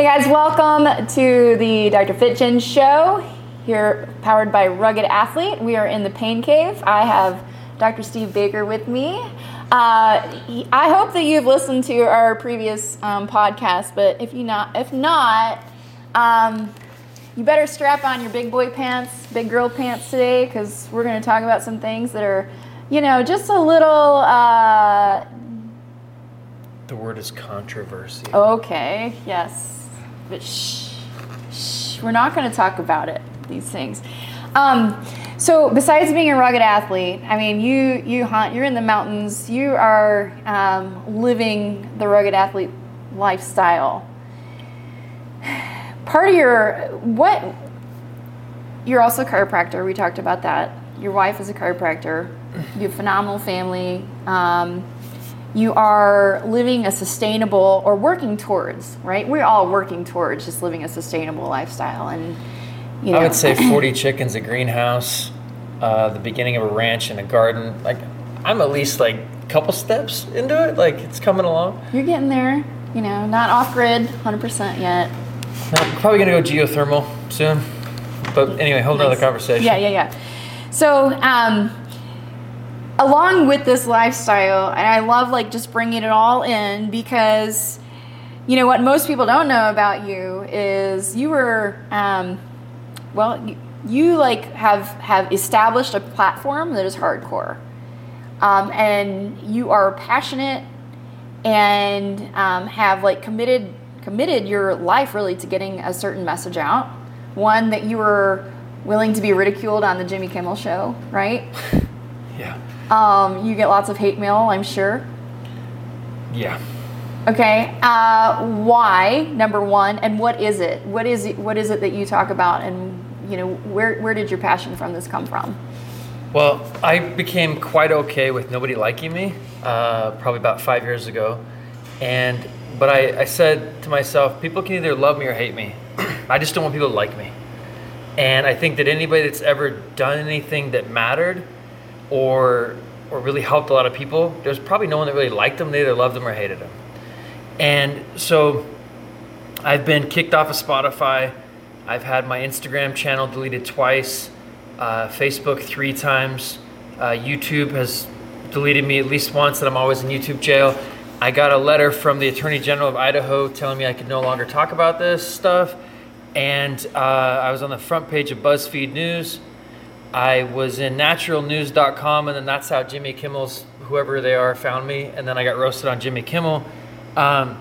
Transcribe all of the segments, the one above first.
Hey guys, welcome to the Dr. Fitjen show. Here, powered by Rugged Athlete. We are in the Pain Cave. I have Dr. Steve Balker with me. Uh, I hope that you've listened to our previous um, podcast, but if you not, if not, um, you better strap on your big boy pants, big girl pants today, because we're going to talk about some things that are, you know, just a little. Uh, the word is controversy. Okay. Yes, but shh, shh. We're not going to talk about it. These things. Um, so besides being a rugged athlete, I mean, you you hunt. You're in the mountains. You are um, living the rugged athlete lifestyle. Part of your what? You're also a chiropractor. We talked about that. Your wife is a chiropractor. You have a phenomenal family. Um, you are living a sustainable or working towards right we're all working towards just living a sustainable lifestyle and you know I would say 40 chickens, a greenhouse, uh, the beginning of a ranch and a garden. Like, I'm at least like a couple steps into it. Like, it's coming along. you're getting there you know not off grid 100% yet I'm probably gonna go geothermal soon. But anyway, whole Nice. conversation. Yeah, yeah, yeah. So, um, along with this lifestyle, and I love like just bringing it all in because, you know, what most people don't know about you is you were, um, well, you, you like have have established a platform that is hardcore, um, and you are passionate and um, have like committed committed your life really to getting a certain message out. One that you were willing to be ridiculed on the Jimmy Kimmel show, right? Yeah. Um, you get lots of hate mail, I'm sure. Yeah. Okay, uh, why? Number one, and what is it? What is it? What is it that you talk about? And you know, where where did your passion from this come from? Well, I became quite okay with nobody liking me uh, probably about five years ago. And, but I, I said to myself, people can either love me or hate me. I just don't want people to like me. And I think that anybody that's ever done anything that mattered or, or really helped a lot of people, there's probably no one that really liked them. They either loved them or hated them. And so I've been kicked off of Spotify. I've had my Instagram channel deleted twice, uh, Facebook three times. Uh, YouTube has deleted me at least once, and I'm always in YouTube jail. I got a letter from the Attorney General of Idaho telling me I could no longer talk about this stuff. And uh, I was on the front page of BuzzFeed News. I was in naturalnews.com, and then that's how Jimmy Kimmel's, whoever they are, found me. And then I got roasted on Jimmy Kimmel. Um,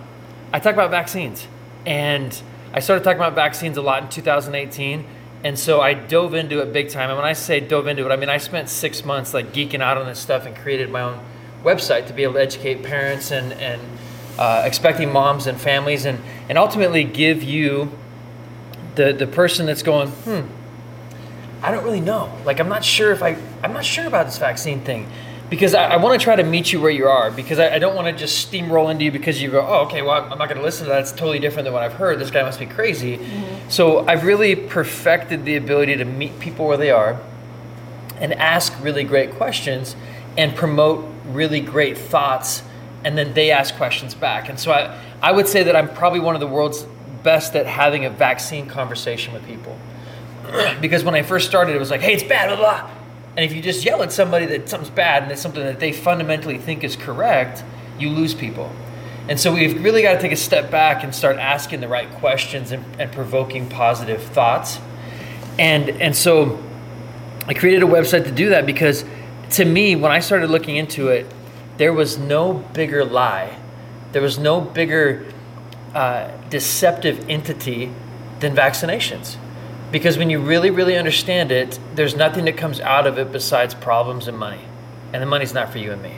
I talk about vaccines, and I started talking about vaccines a lot in 2018. And so I dove into it big time. And when I say dove into it, I mean I spent six months like geeking out on this stuff and created my own website to be able to educate parents and and uh, expecting moms and families, and and ultimately give you the the person that's going, hmm, I don't really know. Like, I'm not sure if I, I'm not sure about this vaccine thing. Because I, I want to try to meet you where you are. Because I, I don't want to just steamroll into you because you go, oh, okay, well, I'm not going to listen to that. It's totally different than what I've heard. This guy must be crazy. Mm-hmm. So I've really perfected the ability to meet people where they are and ask really great questions and promote really great thoughts. And then they ask questions back. And so I, I would say that I'm probably one of the world's best at having a vaccine conversation with people because when I first started, it was like, hey, it's bad, blah, blah. And if you just yell at somebody that something's bad and it's something that they fundamentally think is correct, you lose people. And so we've really got to take a step back and start asking the right questions and, and provoking positive thoughts. And, and so I created a website to do that because to me, when I started looking into it, there was no bigger lie. There was no bigger uh, deceptive entity than vaccinations. Because when you really, really understand it, there's nothing that comes out of it besides problems and money. And the money's not for you and me.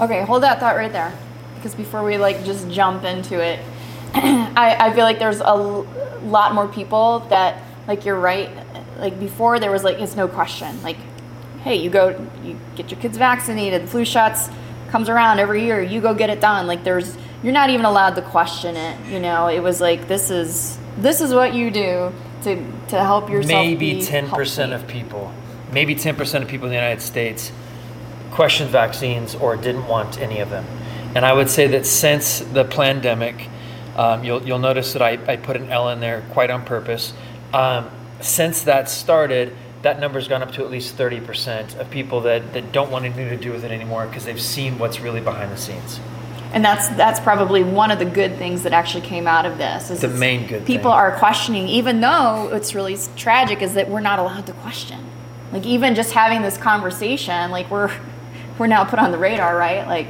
Okay, hold that thought right there, because before we like just jump into it, I, I feel like there's a l- lot more people that like you're right. Like before, there was like it's no question. Like, hey, you go, you get your kids vaccinated. Flu shots comes around every year. You go get it done. Like there's you're not even allowed to question it. You know, it was like this is this is what you do to to help yourself. maybe be 10% healthy. of people, maybe 10% of people in the United States questioned vaccines or didn't want any of them. And I would say that since the pandemic, Um, you'll, you'll notice that I, I put an L in there quite on purpose. Um, since that started, that number's gone up to at least 30% of people that, that don't want anything to do with it anymore because they've seen what's really behind the scenes. And that's that's probably one of the good things that actually came out of this. Is The main good people thing. are questioning, even though it's really tragic, is that we're not allowed to question. Like even just having this conversation, like we're we're now put on the radar, right? Like,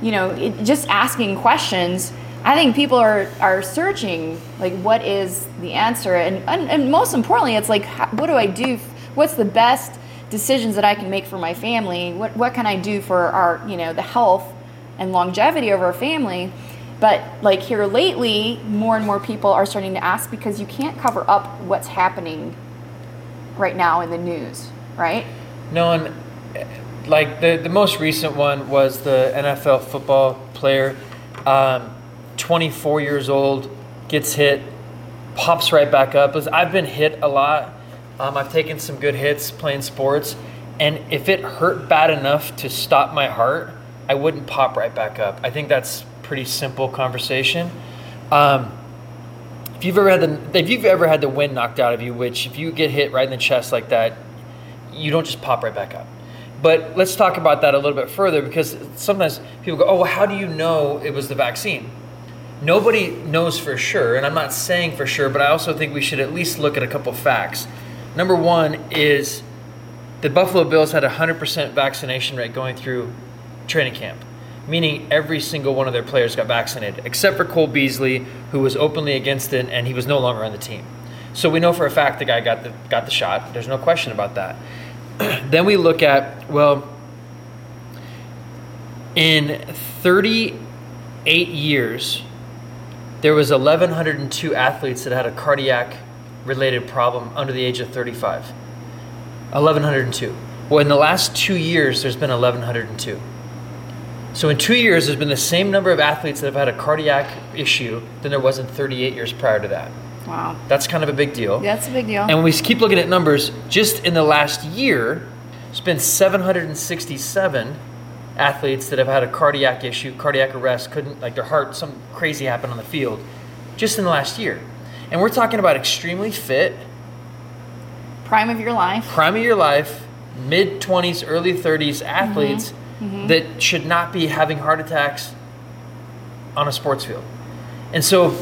you know, it, just asking questions. I think people are are searching like what is the answer, and and, and most importantly, it's like how, what do I do? What's the best decisions that I can make for my family? What what can I do for our you know the health and longevity of our family? But like here lately, more and more people are starting to ask because you can't cover up what's happening right now in the news, right? No, and like the, the most recent one was the NFL football player, um, 24 years old, gets hit, pops right back up. I've been hit a lot. Um, I've taken some good hits playing sports, and if it hurt bad enough to stop my heart, I wouldn't pop right back up. I think that's pretty simple conversation. Um, if you've ever had the if you've ever had the wind knocked out of you, which if you get hit right in the chest like that, you don't just pop right back up. But let's talk about that a little bit further because sometimes people go, "Oh, well, how do you know it was the vaccine?" Nobody knows for sure, and I'm not saying for sure, but I also think we should at least look at a couple facts. Number one is the Buffalo Bills had a 100% vaccination rate going through training camp, meaning every single one of their players got vaccinated, except for Cole Beasley, who was openly against it and he was no longer on the team. So we know for a fact the guy got the, got the shot. There's no question about that. then we look at, well, in 38 years, there was 1,102 athletes that had a cardiac related problem under the age of 35. 1,102. Well, in the last two years, there's been 1,102. So in two years, there's been the same number of athletes that have had a cardiac issue than there was in 38 years prior to that. Wow, That's kind of a big deal. that's a big deal. And when we keep looking at numbers, just in the last year, there's been 767 athletes that have had a cardiac issue, cardiac arrest, couldn't, like their heart, some crazy happened on the field, just in the last year. And we're talking about extremely fit, Prime of your life. prime of your life, mid 20s, early 30s athletes mm-hmm. That should not be having heart attacks on a sports field. And so,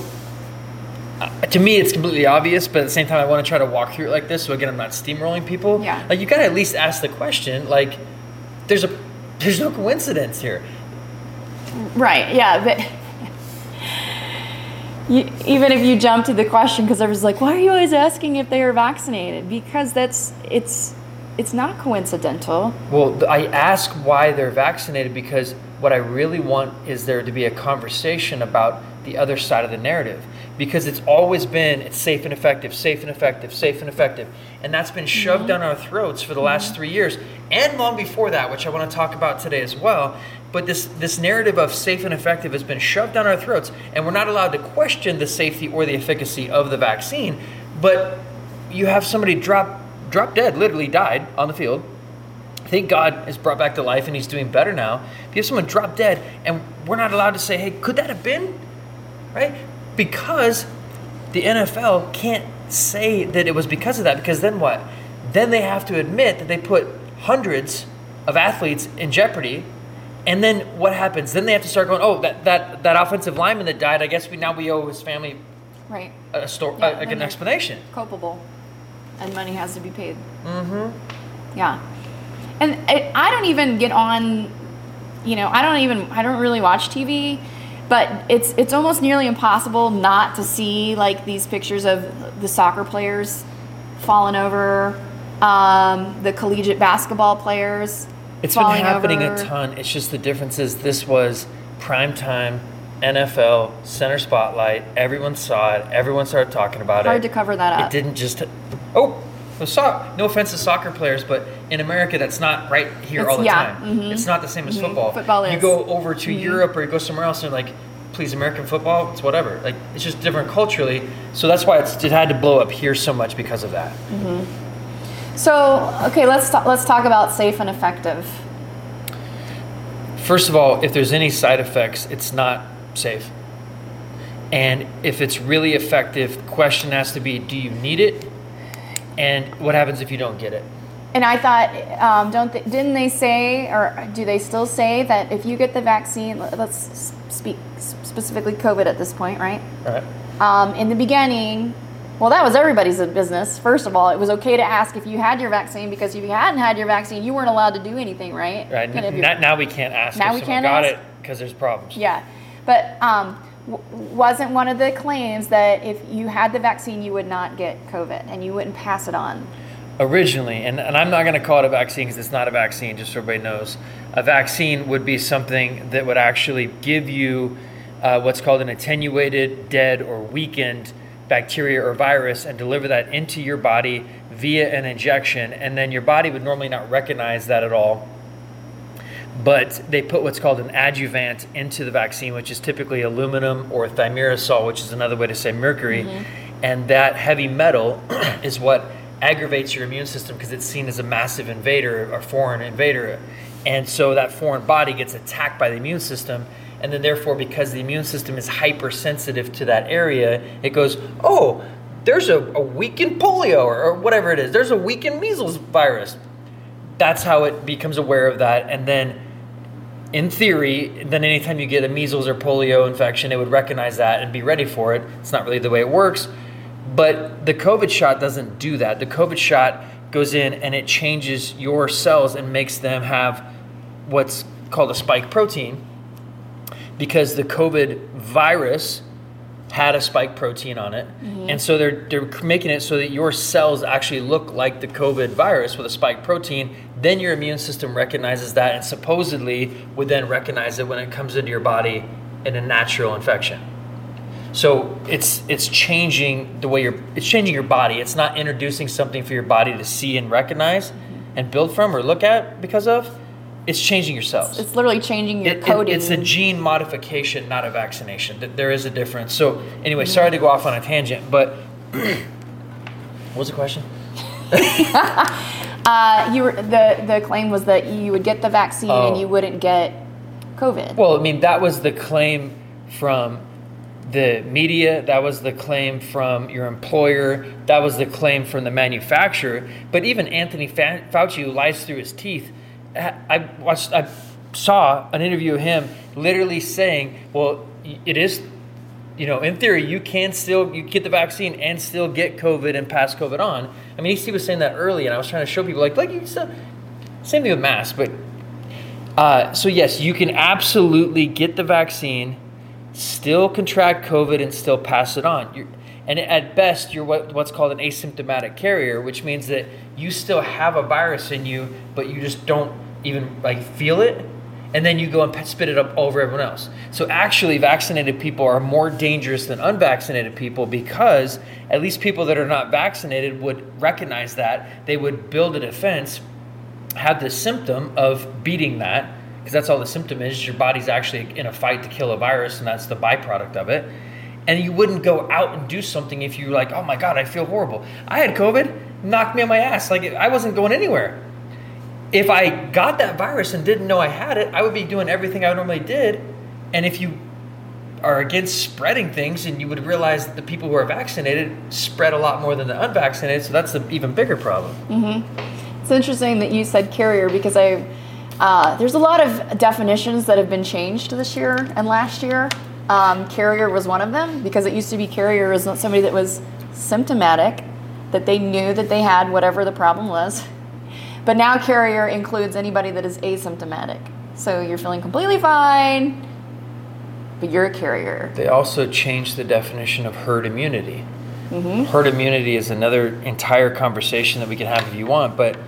uh, to me, it's completely obvious, but at the same time, I want to try to walk through it like this. So again, I'm not steamrolling people. Yeah. Like you got to at least ask the question. Like, there's a there's no coincidence here. Right. Yeah. But you, even if you jump to the question, because I was like, why are you always asking if they are vaccinated? Because that's it's it's not coincidental. Well, I ask why they're vaccinated because what I really want is there to be a conversation about the other side of the narrative. Because it's always been it's safe and effective, safe and effective, safe and effective. And that's been shoved mm-hmm. down our throats for the last mm-hmm. three years and long before that, which I want to talk about today as well. But this, this narrative of safe and effective has been shoved down our throats, and we're not allowed to question the safety or the efficacy of the vaccine. But you have somebody drop drop dead, literally died on the field. Thank God is brought back to life and he's doing better now. If you have someone drop dead and we're not allowed to say, hey, could that have been? Right? Because the NFL can't say that it was because of that, because then what? Then they have to admit that they put hundreds of athletes in jeopardy. And then what happens? Then they have to start going, oh, that, that, that offensive lineman that died, I guess we now we owe his family Right. a story, Yeah, like an explanation. Culpable, and money has to be paid. Mm-hmm. Yeah. And I, I don't even get on, you know, I don't even, I don't really watch TV, but it's it's almost nearly impossible not to see like these pictures of the soccer players falling over, um, the collegiate basketball players. It's been happening over. a ton. It's just the difference is this was prime time NFL center spotlight. Everyone saw it. Everyone started talking about Hard it. Hard to cover that up. It didn't just. Oh, no, offense to soccer players, but in America, that's not right here It's- all the yeah, time. mhm. It's not the same as Mhm. football. Football You is. Mm-hmm. go over to Europe or you go somewhere else, and like, please, American football, it's whatever. Like, it's just different culturally. So that's why it's, it had to blow up here so much because of that. So okay, let's talk, let's talk about safe and effective. First of all, if there's any side effects, it's not safe. And if it's really effective, question has to be do you need it? And what happens if you don't get it? And I thought, um, don't they, didn't they say, or do they still say that if you get the vaccine, let- let's speak specifically COVID at this point, right? All right. Um, in the beginning, well, that was everybody's business. First of all, it was okay to ask if you had your vaccine because if you hadn't had your vaccine, you weren't allowed to do anything, right? Right. Now, now we can't ask Now if we can't got ask? it because there's problems. Yeah, but um, wasn't one of the claims that if you had the vaccine, you would not get COVID and you wouldn't pass it on? originally, and, and I'm not going to call it a vaccine because it's not a vaccine, just so everybody knows. A vaccine would be something that would actually give you uh, what's called an attenuated, dead, or weakened bacteria or virus and deliver that into your body via an injection. And then your body would normally not recognize that at all. But they put what's called an adjuvant into the vaccine, which is typically aluminum or thimerosal, which is another way to say mercury. Mm-hmm. And that heavy metal is what aggravates your immune system because it's seen as a massive invader, a foreign invader. And so that foreign body gets attacked by the immune system. And then, therefore, because the immune system is hypersensitive to that area, it goes, oh, there's a, a weakened polio or, or whatever it is. There's a weakened measles virus that's how it becomes aware of that. And then in theory then anytime you get a measles or polio infection it would recognize that and be ready for it. It's not really the way it works. But the covid shot doesn't do that. The covid shot goes in and it changes your cells and makes them have what's called a spike protein because the covid virus had a spike protein on it. Mm-hmm. And so they're, they're making it so that your cells actually look like the COVID virus with a spike protein. Then your immune system recognizes that and supposedly would then recognize it when it comes into your body in a natural infection. So it's it's changing the way you're it's changing your body. It's not introducing something for your body to see and recognize mm-hmm. and build from or look at because of. It's changing your cells. It's literally changing your It- it- coding. it's a gene modification, not a vaccination. There is a difference. So, anyway, sorry to go off on a tangent, but what was the question? uh, you were the the claim was that you would get the vaccine and Oh. you wouldn't get COVID. Well, I mean, that was the claim from the media, that was the claim from your employer, that was the claim from the manufacturer. But even Anthony Fa- Fauci, who lies through his teeth, I watched, I saw an interview of him literally saying, "Well, it is." You know, in theory, you can still you get the vaccine and still get COVID and pass COVID on. I mean, he was saying that early, and I was trying to show people like, like you still, same thing with masks, but uh, so yes, you can absolutely get the vaccine, still contract COVID, and still pass it on. You're, and at best, you're what, what's called an asymptomatic carrier, which means that you still have a virus in you, but you just don't even like feel it, and then you go and spit it up over everyone else. So actually, vaccinated people are more dangerous than unvaccinated people because at least people that are not vaccinated would recognize that. They would build a defense have the symptom of beating that because that's all the symptom is your body's actually in a fight to kill a virus and that's the byproduct of it. And you wouldn't go out and do something if you're like oh my god i feel horrible. I had covid knocked me on my ass. Like i wasn't going anywhere if i got that virus and didn't know i had it i would be doing everything i normally did and if you are against spreading things and you would realize that the people who are vaccinated spread a lot more than the unvaccinated so that's the even bigger problem It's interesting that you said carrier because I uh, there's a lot of definitions that have been changed this year and last year. Um, carrier was one of them because it used to be carrier was not somebody that was symptomatic, that they knew that they had whatever the problem was. But now carrier includes anybody that is asymptomatic. So you're feeling completely fine, but you're a carrier. They also changed the definition of herd immunity. Mm-hmm. Herd immunity is another entire conversation that we can have if you want, but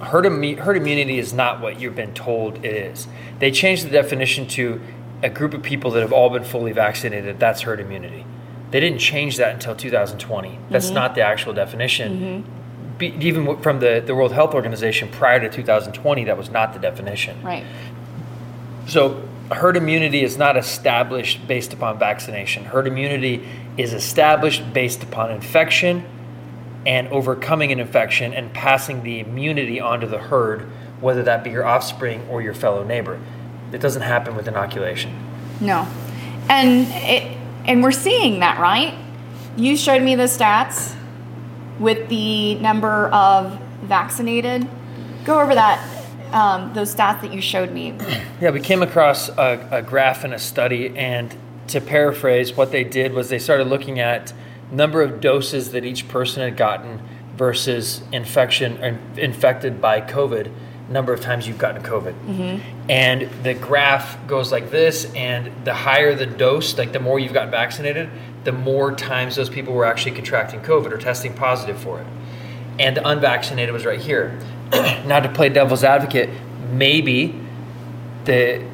herd, herd immunity is not what you've been told it is. They changed the definition to a group of people that have all been fully vaccinated. That's herd immunity. They didn't change that until 2020. That's mm-hmm. not the actual definition. Mm-hmm. Be, even from the, the World Health Organization prior to 2020, that was not the definition. Right. So, herd immunity is not established based upon vaccination. Herd immunity is established based upon infection and overcoming an infection and passing the immunity onto the herd, whether that be your offspring or your fellow neighbor. It doesn't happen with inoculation. No, and it and we're seeing that, right? You showed me the stats with the number of vaccinated. Go over that, um, those stats that you showed me. Yeah, we came across a, a graph in a study, and to paraphrase, what they did was they started looking at number of doses that each person had gotten versus infection or infected by COVID, number of times you've gotten COVID. Mm-hmm. And the graph goes like this, and the higher the dose, like the more you've gotten vaccinated, the more times those people were actually contracting COVID or testing positive for it. And the unvaccinated was right here. now, to play devil's advocate, maybe the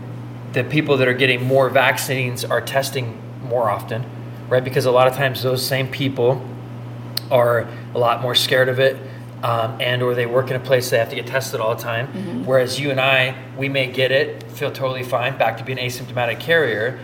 the people that are getting more vaccines are testing more often, right? Because a lot of times those same people are a lot more scared of it, um, and or they work in a place they have to get tested all the time. Mm-hmm. Whereas you and I, we may get it, feel totally fine, back to being asymptomatic carrier,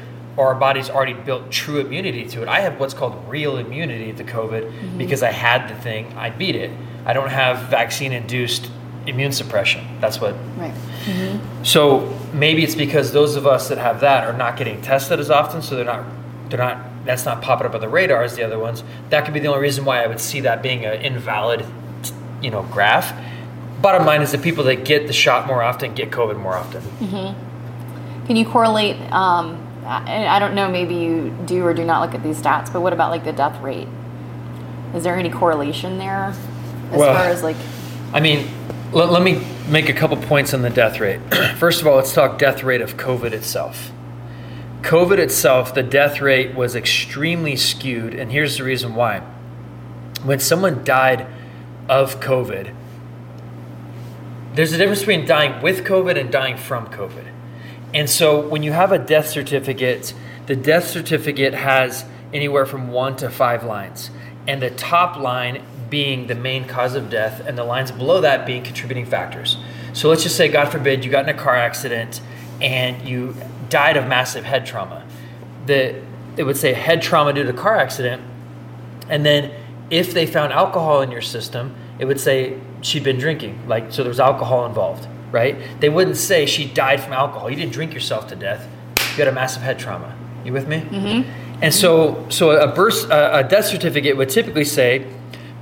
our body's already built true immunity to it. I have what's called real immunity to COVID mm-hmm. because I had the thing, I beat it. I don't have vaccine induced immune suppression. That's what. Right. Mm-hmm. So maybe it's because those of us that have that are not getting tested as often, so they're not they're not that's not popping up on the radar as the other ones. That could be the only reason why I would see that being an invalid, you know, graph. Bottom line is the people that get the shot more often get COVID more often. Mm-hmm. Can you correlate? Um, I don't know. Maybe you do or do not look at these stats, but what about like the death rate? Is there any correlation there as well, far as like? I mean, let, let me make a couple points on the death rate. First of all, let's talk death rate of COVID itself. COVID itself, the death rate was extremely skewed, and here's the reason why. When someone died of COVID, there's a difference between dying with COVID and dying from COVID. And so when you have a death certificate, the death certificate has anywhere from one to five lines. And the top line being the main cause of death, and the lines below that being contributing factors. So let's just say, God forbid, you got in a car accident and you died of massive head trauma. The, it would say head trauma due to car accident. And then if they found alcohol in your system, it would say she'd been drinking. Like, so there was alcohol involved, right? They wouldn't say she died from alcohol. You didn't drink yourself to death. You had a massive head trauma. You with me? Mm-hmm. And so, so a, birth, a death certificate would typically say,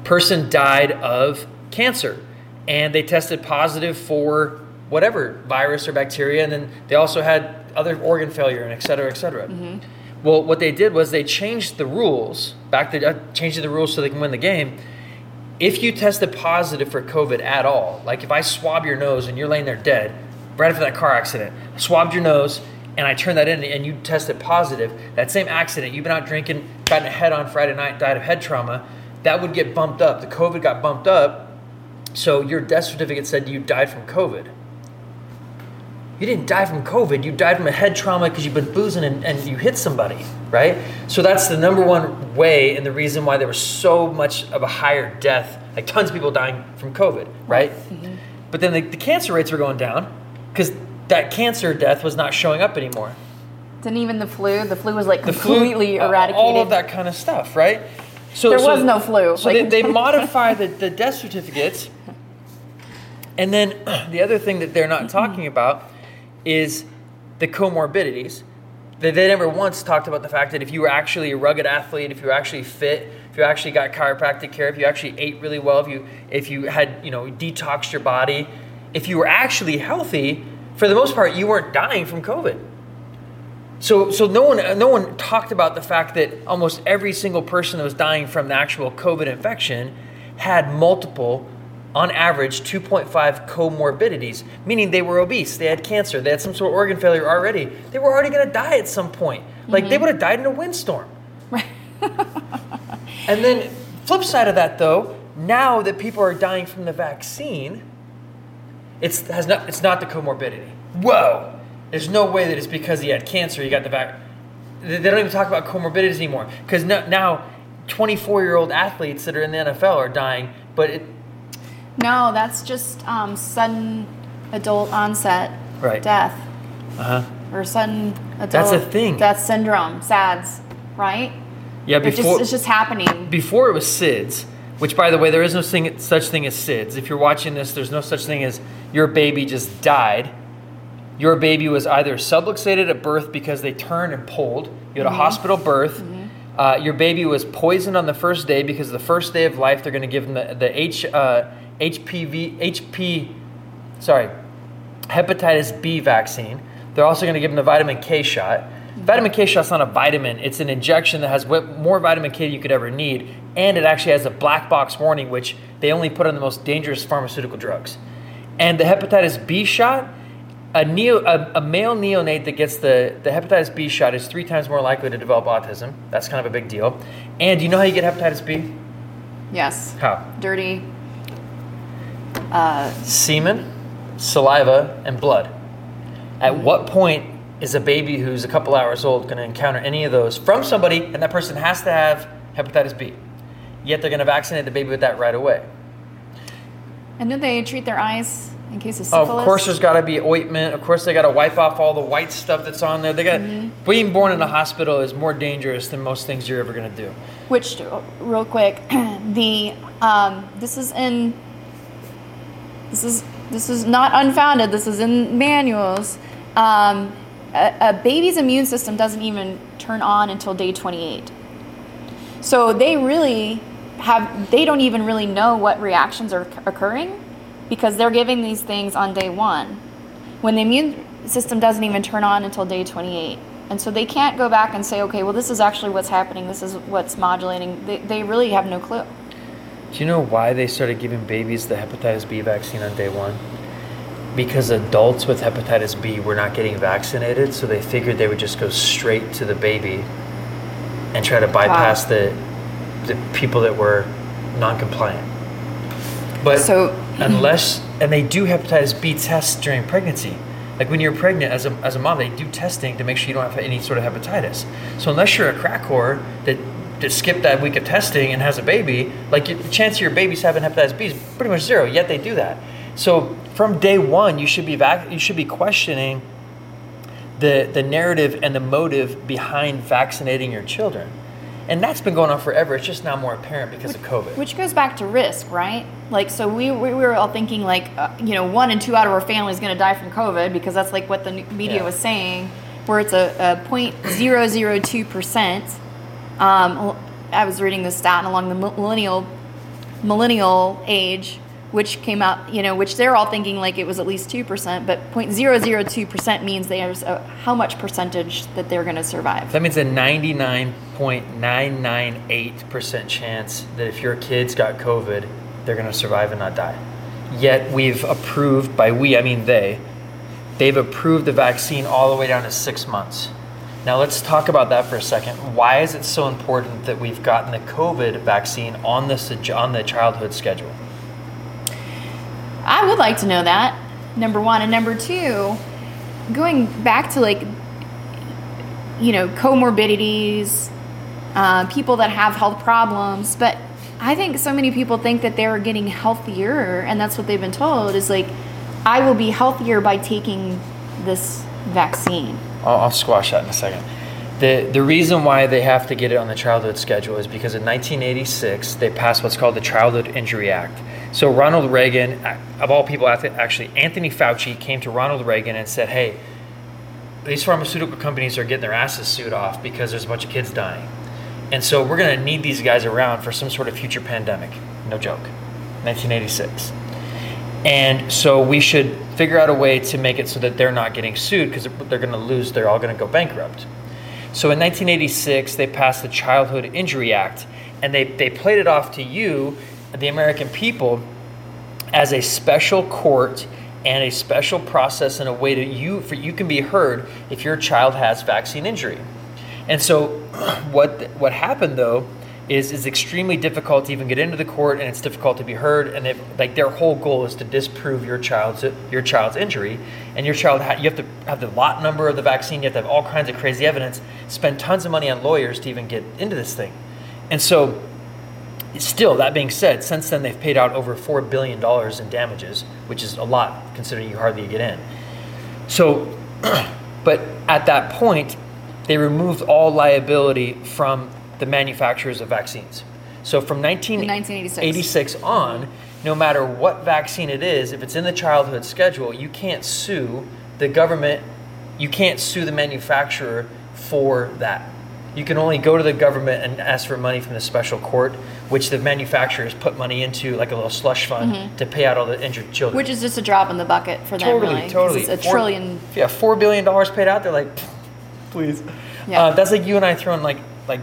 person died of cancer, and they tested positive for whatever virus or bacteria, and then they also had other organ failure and et cetera, et cetera. Mm-hmm. Well, what they did was they changed the rules back to uh, changing the rules so they can win the game. If you tested positive for COVID at all, like if I swab your nose and you're laying there dead, right after that car accident, I swabbed your nose and I turned that in and you tested positive, that same accident, you've been out drinking, got in a head on Friday night, died of head trauma, that would get bumped up. The COVID got bumped up, so your death certificate said you died from COVID you didn't die from COVID. You died from a head trauma because you've been boozing and, and you hit somebody, right? So that's the number one way and the reason why there was so much of a higher death, like tons of people dying from COVID, right? Mm-hmm. But then the, the cancer rates were going down because that cancer death was not showing up anymore. Didn't even the flu? The flu was like completely flu, eradicated. All of that kind of stuff, right? So there so, was no flu. So like, they, they modify the, the death certificates. And then the other thing that they're not talking about is the comorbidities. They, they never once talked about the fact that if you were actually a rugged athlete, if you were actually fit, if you actually got chiropractic care, if you actually ate really well, if you if you had you know detoxed your body, if you were actually healthy, for the most part, you weren't dying from COVID. So, so no one, no one talked about the fact that almost every single person that was dying from the actual COVID infection had multiple on average 2.5 comorbidities, meaning they were obese, they had cancer, they had some sort of organ failure already. They were already going to die at some point. Like mm-hmm. they would have died in a windstorm. Right. and then flip side of that though, now that people are dying from the vaccine, it's has not it's not the comorbidity. Whoa. There's no way that it's because he had cancer, he got the vac. They don't even talk about comorbidities anymore because now 24 year old athletes that are in the NFL are dying, but it, no, that's just um, sudden adult onset right. death. Uh huh. Or sudden adult that's a thing. death syndrome, SADS, right? Yeah, before it's just, it's just happening. Before it was SIDS, which by the way, there is no thing, such thing as SIDS. If you're watching this, there's no such thing as your baby just died. Your baby was either subluxated at birth because they turned and pulled. You had mm-hmm. a hospital birth. Mm-hmm Uh, your baby was poisoned on the first day because the first day of life they're going to give them the, the H, uh, HPV, HP, sorry, hepatitis B vaccine. They're also going to give them the vitamin K shot. Vitamin K shot's not a vitamin; it's an injection that has more vitamin K you could ever need, and it actually has a black box warning, which they only put on the most dangerous pharmaceutical drugs. And the hepatitis B shot, a, neo, a, a, male neonate that gets the, the hepatitis B shot is three times more likely to develop autism. That's kind of a big deal. And do you know how you get hepatitis B? Yes. How? Dirty. Uh, Semen, saliva, and blood. At what point is a baby who's a couple hours old going to encounter any of those from somebody, and that person has to have hepatitis B? Yet they're going to vaccinate the baby with that right away. And do they treat their eyes in case of syphilis? Of course, there's got to be ointment. Of course, they got to wipe off all the white stuff that's on there. They got mm-hmm. being born in a hospital is more dangerous than most things you're ever going to do. Which, real quick, the um, this is in this is this is not unfounded. This is in manuals. Um, a, a baby's immune system doesn't even turn on until day 28. So they really have they don't even really know what reactions are occurring because they're giving these things on day one when the immune system doesn't even turn on until day 28 and so they can't go back and say okay well this is actually what's happening. This is what's modulating. They, they really have no clue. Do you know why they started giving babies the hepatitis b vaccine on day one? Because adults with hepatitis b were not getting vaccinated so they figured they would just go straight to the baby and try to bypass wow. the the people that were non-compliant. But so, unless and they do hepatitis B tests during pregnancy. Like when you're pregnant as a, as a mom, they do testing to make sure you don't have any sort of hepatitis. So unless you're a crack whore that, that skipped that week of testing and has a baby, like the chance of your baby's having hepatitis B is pretty much zero. Yet they do that. So from day one, you should be vac- you should be questioning the the narrative and the motive behind vaccinating your children. And that's been going on forever. It's just now more apparent because which, of COVID. Which goes back to risk, right? Like, so we, we were all thinking, like, uh, you know, one and two out of our family is going to die from COVID because that's like what the media yeah. was saying, where it's a, a 0.002%. Um, I was reading this stat along the millennial millennial age which came out, you know, which they're all thinking like it was at least 2%, but 0.002% means there's a, uh, how much percentage that they're going to survive. That means a 99.998% chance that if your kids got COVID, they're going to survive and not die. Yet we've approved, by we, I mean they, they've approved the vaccine all the way down to six months. Now let's talk about that for a second. Why is it so important that we've gotten the COVID vaccine on the, on the childhood schedule? I would like to know that. Number one. And number two, going back to like, you know, comorbidities, uh, people that have health problems. But I think so many people think that they're getting healthier, and that's what they've been told is like, I will be healthier by taking this vaccine. I'll, I'll squash that in a second. The, the reason why they have to get it on the childhood schedule is because in 1986 they passed what's called the Childhood Injury Act. So Ronald Reagan, of all people, actually Anthony Fauci came to Ronald Reagan and said, "Hey, these pharmaceutical companies are getting their asses sued off because there's a bunch of kids dying, and so we're going to need these guys around for some sort of future pandemic." No joke. 1986. And so we should figure out a way to make it so that they're not getting sued because they're going to lose, they're all going to go bankrupt. So in 1986, they passed the Childhood Injury Act, and they, they played it off to you the American people as a special court and a special process and a way that you for you can be heard if your child has vaccine injury. And so what what happened though is is extremely difficult to even get into the court and it's difficult to be heard and like their whole goal is to disprove your child's your child's injury and your child ha- you have to have the lot number of the vaccine you have to have all kinds of crazy evidence spend tons of money on lawyers to even get into this thing and so still, that being said, since then they've paid out over $4 billion in damages, which is a lot considering you hardly get in. So, but at that point, they removed all liability from the manufacturers of vaccines. So from 1986 on, no matter what vaccine it is, if it's in the childhood schedule, you can't sue the government, you can't sue the manufacturer for that you can only go to the government and ask for money from the special court, which the manufacturers put money into, like a little slush fund, to pay out all the injured children. Mm-hmm. Which is just a drop in the bucket for them, totally, really. totally. It's a Four- trillion. Yeah, four billion dollars paid out. They're like, please. Yeah. Uh, that's like you and I throwing like like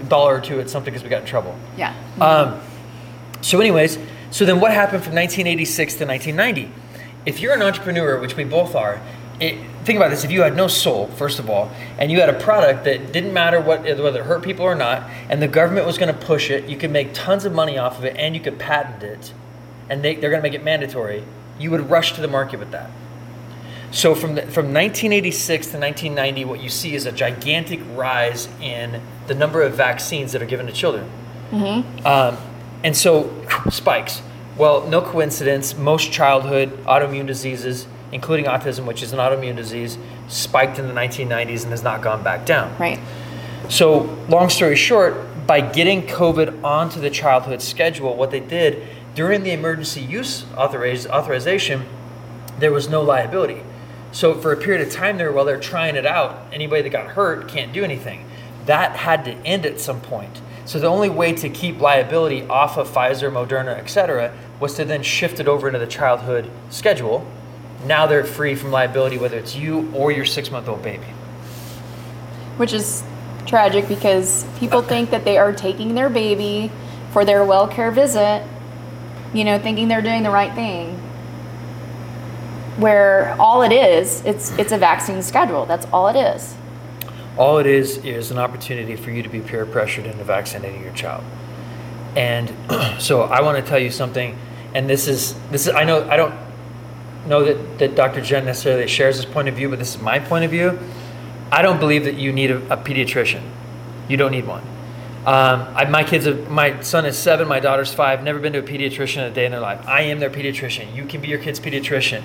a dollar or two at something because we got in trouble. Yeah. Um, so, anyways, so then what happened from 1986 to 1990? If you're an entrepreneur, which we both are, it, think about this: if you had no soul, first of all, and you had a product that didn't matter what whether it hurt people or not, and the government was going to push it, you could make tons of money off of it, and you could patent it, and they, they're going to make it mandatory. You would rush to the market with that. So from the, from 1986 to 1990, what you see is a gigantic rise in the number of vaccines that are given to children. Um, and so spikes. Well, no coincidence. Most childhood autoimmune diseases, including autism, which is an autoimmune disease, spiked in the 1990s and has not gone back down. Right. So, long story short, by getting COVID onto the childhood schedule, what they did during the emergency use authoriz- authorization, there was no liability. So, for a period of time there, while they're trying it out, anybody that got hurt can't do anything. That had to end at some point. So, the only way to keep liability off of Pfizer, Moderna, et cetera, was to then shift it over into the childhood schedule. Now they're free from liability, whether it's you or your six month old baby. Which is tragic because people think that they are taking their baby for their well care visit, you know, thinking they're doing the right thing. Where all it is, it's it's a vaccine schedule. That's all it is. All it is is an opportunity for you to be peer pressured into vaccinating your child. And so I want to tell you something, and this is this is I know I don't know that, that Dr. Jen necessarily shares this point of view, but this is my point of view. I don't believe that you need a, a pediatrician. You don't need one. Um, I, my kids, have, my son is seven, my daughter's five. Never been to a pediatrician in a day in their life. I am their pediatrician. You can be your kid's pediatrician.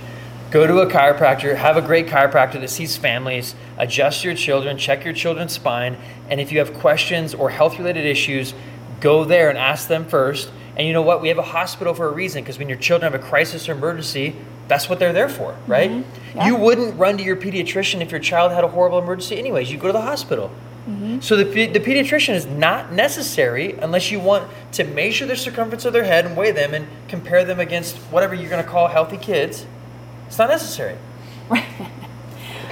Go to a chiropractor. Have a great chiropractor that sees families. Adjust your children. Check your children's spine. And if you have questions or health-related issues, go there and ask them first. And you know what? We have a hospital for a reason because when your children have a crisis or emergency, that's what they're there for, right? Mm-hmm. Yeah. You wouldn't run to your pediatrician if your child had a horrible emergency, anyways. You go to the hospital. Mm-hmm. So the, the pediatrician is not necessary unless you want to measure the circumference of their head and weigh them and compare them against whatever you're going to call healthy kids. It's not necessary.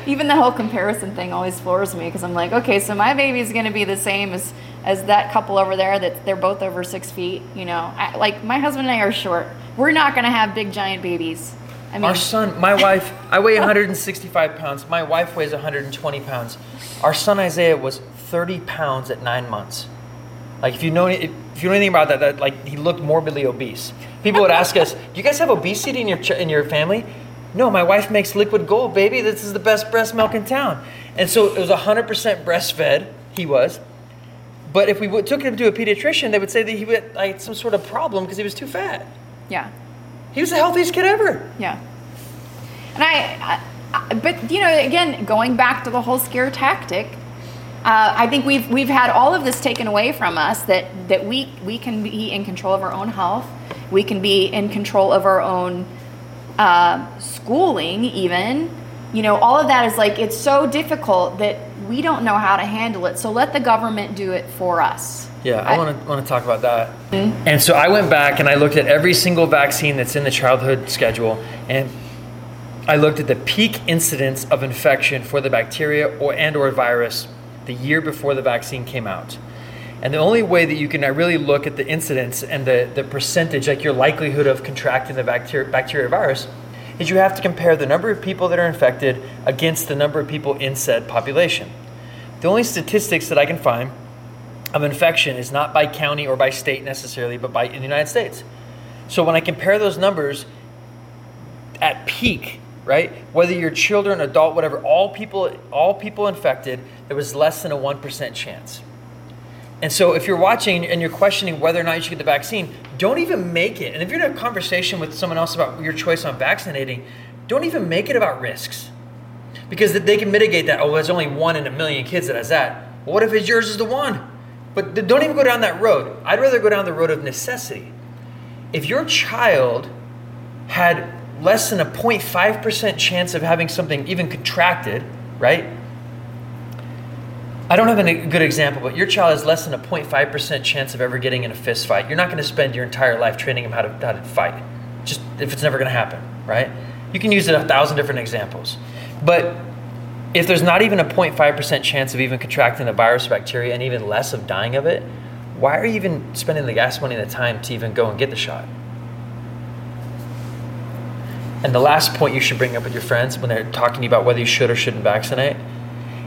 Even the whole comparison thing always floors me because I'm like, okay, so my baby's going to be the same as as that couple over there that they're both over six feet. You know, I, like my husband and I are short. We're not going to have big giant babies. I mean, Our son, my wife, I weigh 165 pounds. My wife weighs 120 pounds. Our son Isaiah was 30 pounds at nine months. Like if you know if you know anything about that, that like he looked morbidly obese. People would ask us, "Do you guys have obesity in your ch- in your family?" No, my wife makes liquid gold, baby. This is the best breast milk in town. And so it was 100% breastfed. He was. But if we w- took him to a pediatrician, they would say that he had like some sort of problem because he was too fat. yeah. He was the healthiest kid ever. Yeah. And I, I, but you know, again, going back to the whole scare tactic, uh, I think we've we've had all of this taken away from us that that we we can be in control of our own health, we can be in control of our own uh, schooling, even. You know, all of that is like it's so difficult that we don't know how to handle it. So let the government do it for us. Yeah, I want to want to talk about that. And so I went back and I looked at every single vaccine that's in the childhood schedule, and I looked at the peak incidence of infection for the bacteria or and or virus the year before the vaccine came out. And the only way that you can uh, really look at the incidence and the, the percentage, like your likelihood of contracting the bacteria, bacteria virus, is you have to compare the number of people that are infected against the number of people in said population. The only statistics that I can find of infection is not by county or by state necessarily, but by in the United States. So when I compare those numbers at peak, right, whether you're children, adult, whatever, all people, all people infected, there was less than a one percent chance. And so if you're watching and you're questioning whether or not you should get the vaccine, don't even make it. And if you're in a conversation with someone else about your choice on vaccinating, don't even make it about risks. Because they can mitigate that. Oh, there's only one in a million kids that has that. Well, what if it's yours is the one? But don't even go down that road. I'd rather go down the road of necessity. If your child had less than a 0.5% chance of having something even contracted, right? I don't have a good example, but your child has less than a 0.5% chance of ever getting in a fist fight. You're not going to spend your entire life training him how to, how to fight, just if it's never going to happen, right? You can use it a thousand different examples. But if there's not even a 0.5% chance of even contracting the virus or bacteria and even less of dying of it, why are you even spending the gas money and the time to even go and get the shot? And the last point you should bring up with your friends when they're talking to you about whether you should or shouldn't vaccinate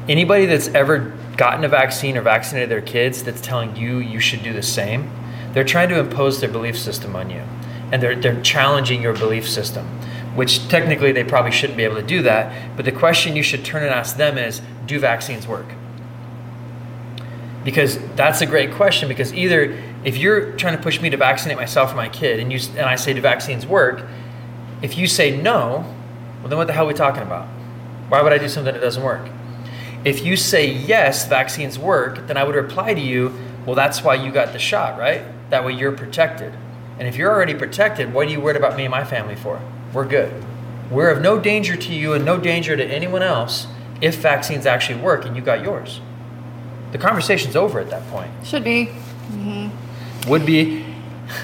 anybody that's ever gotten a vaccine or vaccinated their kids that's telling you you should do the same, they're trying to impose their belief system on you. And they're, they're challenging your belief system, which technically they probably shouldn't be able to do that. But the question you should turn and ask them is do vaccines work? Because that's a great question. Because either if you're trying to push me to vaccinate myself or my kid, and, you, and I say, do vaccines work? If you say no, well, then what the hell are we talking about? Why would I do something that doesn't work? If you say yes, vaccines work, then I would reply to you, well, that's why you got the shot, right? That way you're protected. And if you're already protected, what are you worried about me and my family for? We're good. We're of no danger to you and no danger to anyone else if vaccines actually work and you got yours. The conversation's over at that point. Should be. Mm-hmm. Would be.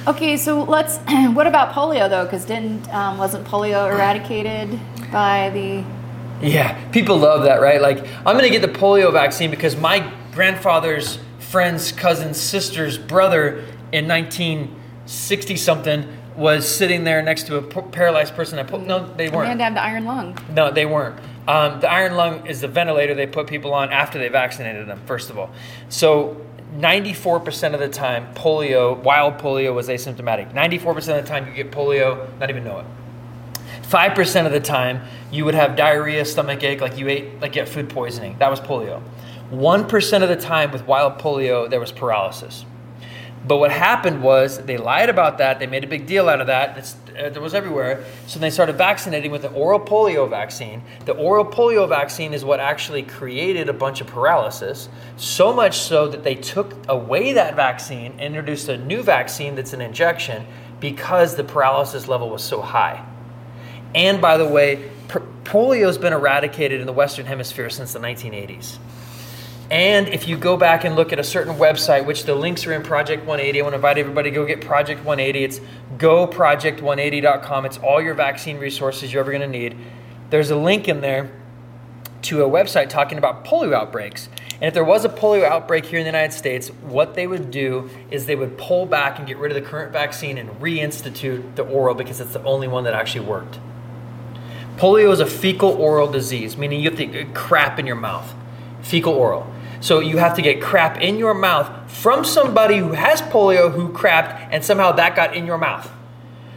Okay, so let's. What about polio though? Because didn't um, wasn't polio eradicated by the yeah, people love that, right? Like, I'm going to get the polio vaccine because my grandfather's friend's cousin's sister's brother in 1960 something was sitting there next to a paralyzed person. I put, no, they weren't. And had the iron lung. No, they weren't. Um, the iron lung is the ventilator they put people on after they vaccinated them, first of all. So 94% of the time, polio, wild polio, was asymptomatic. 94% of the time, you get polio, not even know it. 5% of the time, you would have diarrhea, stomach ache, like you ate, like get food poisoning. That was polio. 1% of the time with wild polio, there was paralysis. But what happened was they lied about that. They made a big deal out of that. It's, uh, it was everywhere. So they started vaccinating with the oral polio vaccine. The oral polio vaccine is what actually created a bunch of paralysis. So much so that they took away that vaccine, and introduced a new vaccine that's an injection because the paralysis level was so high. And by the way, polio has been eradicated in the Western Hemisphere since the 1980s. And if you go back and look at a certain website, which the links are in Project 180, I want to invite everybody to go get Project 180. It's goproject180.com. It's all your vaccine resources you're ever going to need. There's a link in there to a website talking about polio outbreaks. And if there was a polio outbreak here in the United States, what they would do is they would pull back and get rid of the current vaccine and reinstitute the oral because it's the only one that actually worked. Polio is a fecal oral disease, meaning you have to get crap in your mouth. Fecal oral. So you have to get crap in your mouth from somebody who has polio who crapped and somehow that got in your mouth.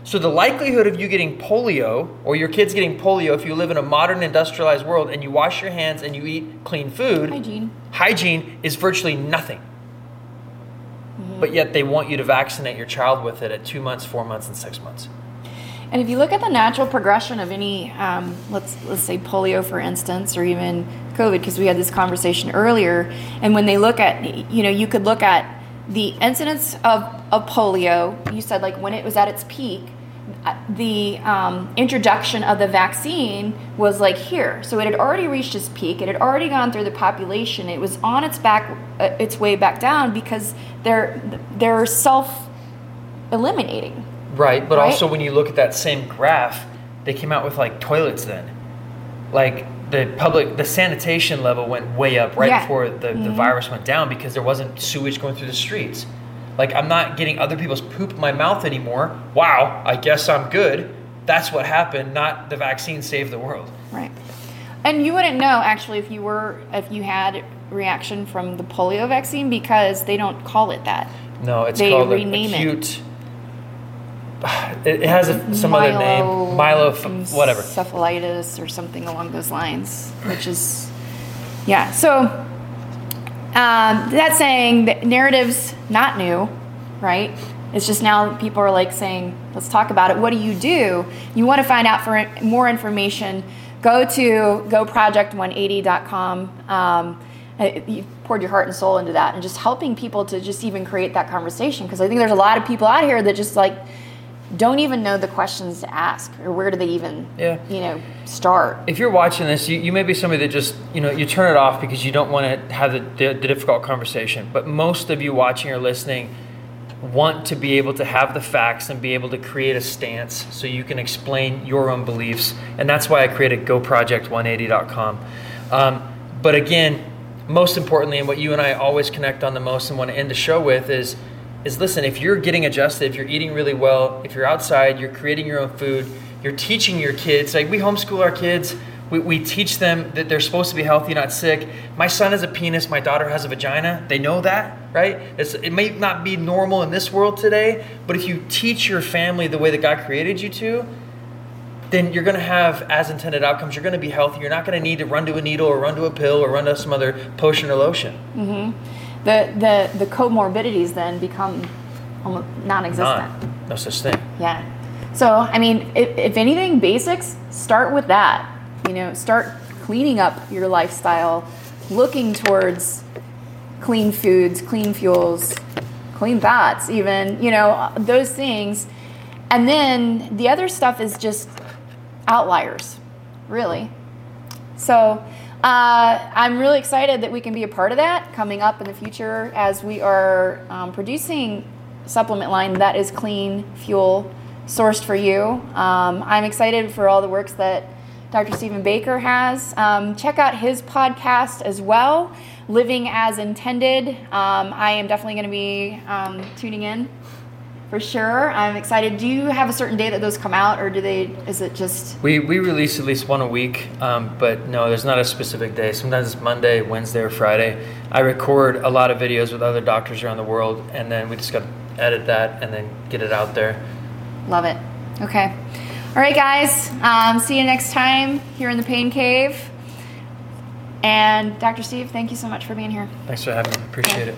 So the likelihood of you getting polio or your kids getting polio if you live in a modern industrialized world and you wash your hands and you eat clean food, hygiene, hygiene is virtually nothing. Mm-hmm. But yet they want you to vaccinate your child with it at 2 months, 4 months and 6 months. And if you look at the natural progression of any, um, let's let's say polio, for instance, or even COVID, because we had this conversation earlier, and when they look at, you know, you could look at the incidence of, of polio. You said like when it was at its peak, uh, the um, introduction of the vaccine was like here. So it had already reached its peak. It had already gone through the population. It was on its back, uh, its way back down because they're they're self eliminating Right, but right? also when you look at that same graph, they came out with like toilets then. Like the public, the sanitation level went way up right yeah. before the, mm-hmm. the virus went down because there wasn't sewage going through the streets. Like I'm not getting other people's poop in my mouth anymore. Wow, I guess I'm good. That's what happened, not the vaccine saved the world. Right. And you wouldn't know actually if you were if you had reaction from the polio vaccine because they don't call it that. No, it's they called rename acute it it has a, some Milo, other name, Milo, whatever, cephalitis or something along those lines, which is, yeah. So um, that's saying that narrative's not new, right? It's just now people are like saying, let's talk about it. What do you do? You want to find out for more information? Go to goproject180.com. Um, you poured your heart and soul into that, and just helping people to just even create that conversation because I think there's a lot of people out here that just like don't even know the questions to ask or where do they even Yeah. you know start if you're watching this, you, you may be somebody that just, you know, you turn it off because you don't want to have the, the, the difficult conversation. But most of you watching or listening want to be able to have the facts and be able to create a stance so you can explain your own beliefs. And that's why I created GoProject180.com. Um, but again, most importantly, and what you and I always connect on the most and want to end the show with is is listen, if you're getting adjusted, if you're eating really well, if you're outside, you're creating your own food, you're teaching your kids, like we homeschool our kids, we, we teach them that they're supposed to be healthy, not sick. My son has a penis, my daughter has a vagina. They know that, right? It's, it may not be normal in this world today, but if you teach your family the way that God created you to, then you're going to have as intended outcomes. You're going to be healthy. You're not going to need to run to a needle or run to a pill or run to some other potion or lotion. Mm-hmm. The the the comorbidities then become almost non-existent None. No such thing. Yeah. So, I mean, if, if anything, basics, start with that. You know, start cleaning up your lifestyle, looking towards clean foods, clean fuels, clean fats, even, you know, those things. And then the other stuff is just outliers, really. So uh, I'm really excited that we can be a part of that coming up in the future as we are um, producing supplement line that is clean fuel sourced for you. Um, I'm excited for all the works that Dr. Steven Balker has. Um, check out his podcast as well, Living as Intended. Um, I am definitely going to be um, tuning in for sure. I'm excited. Do you have a certain day that those come out, or do they? Is it just? We, we release at least one a week, um, but no, there's not a specific day. Sometimes it's Monday, Wednesday, or Friday. I record a lot of videos with other doctors around the world, and then we just got to edit that and then get it out there. Love it. Okay. All right, guys. Um, see you next time here in the Pain Cave. And Dr. Steve, thank you so much for being here. Thanks for having me. Appreciate it.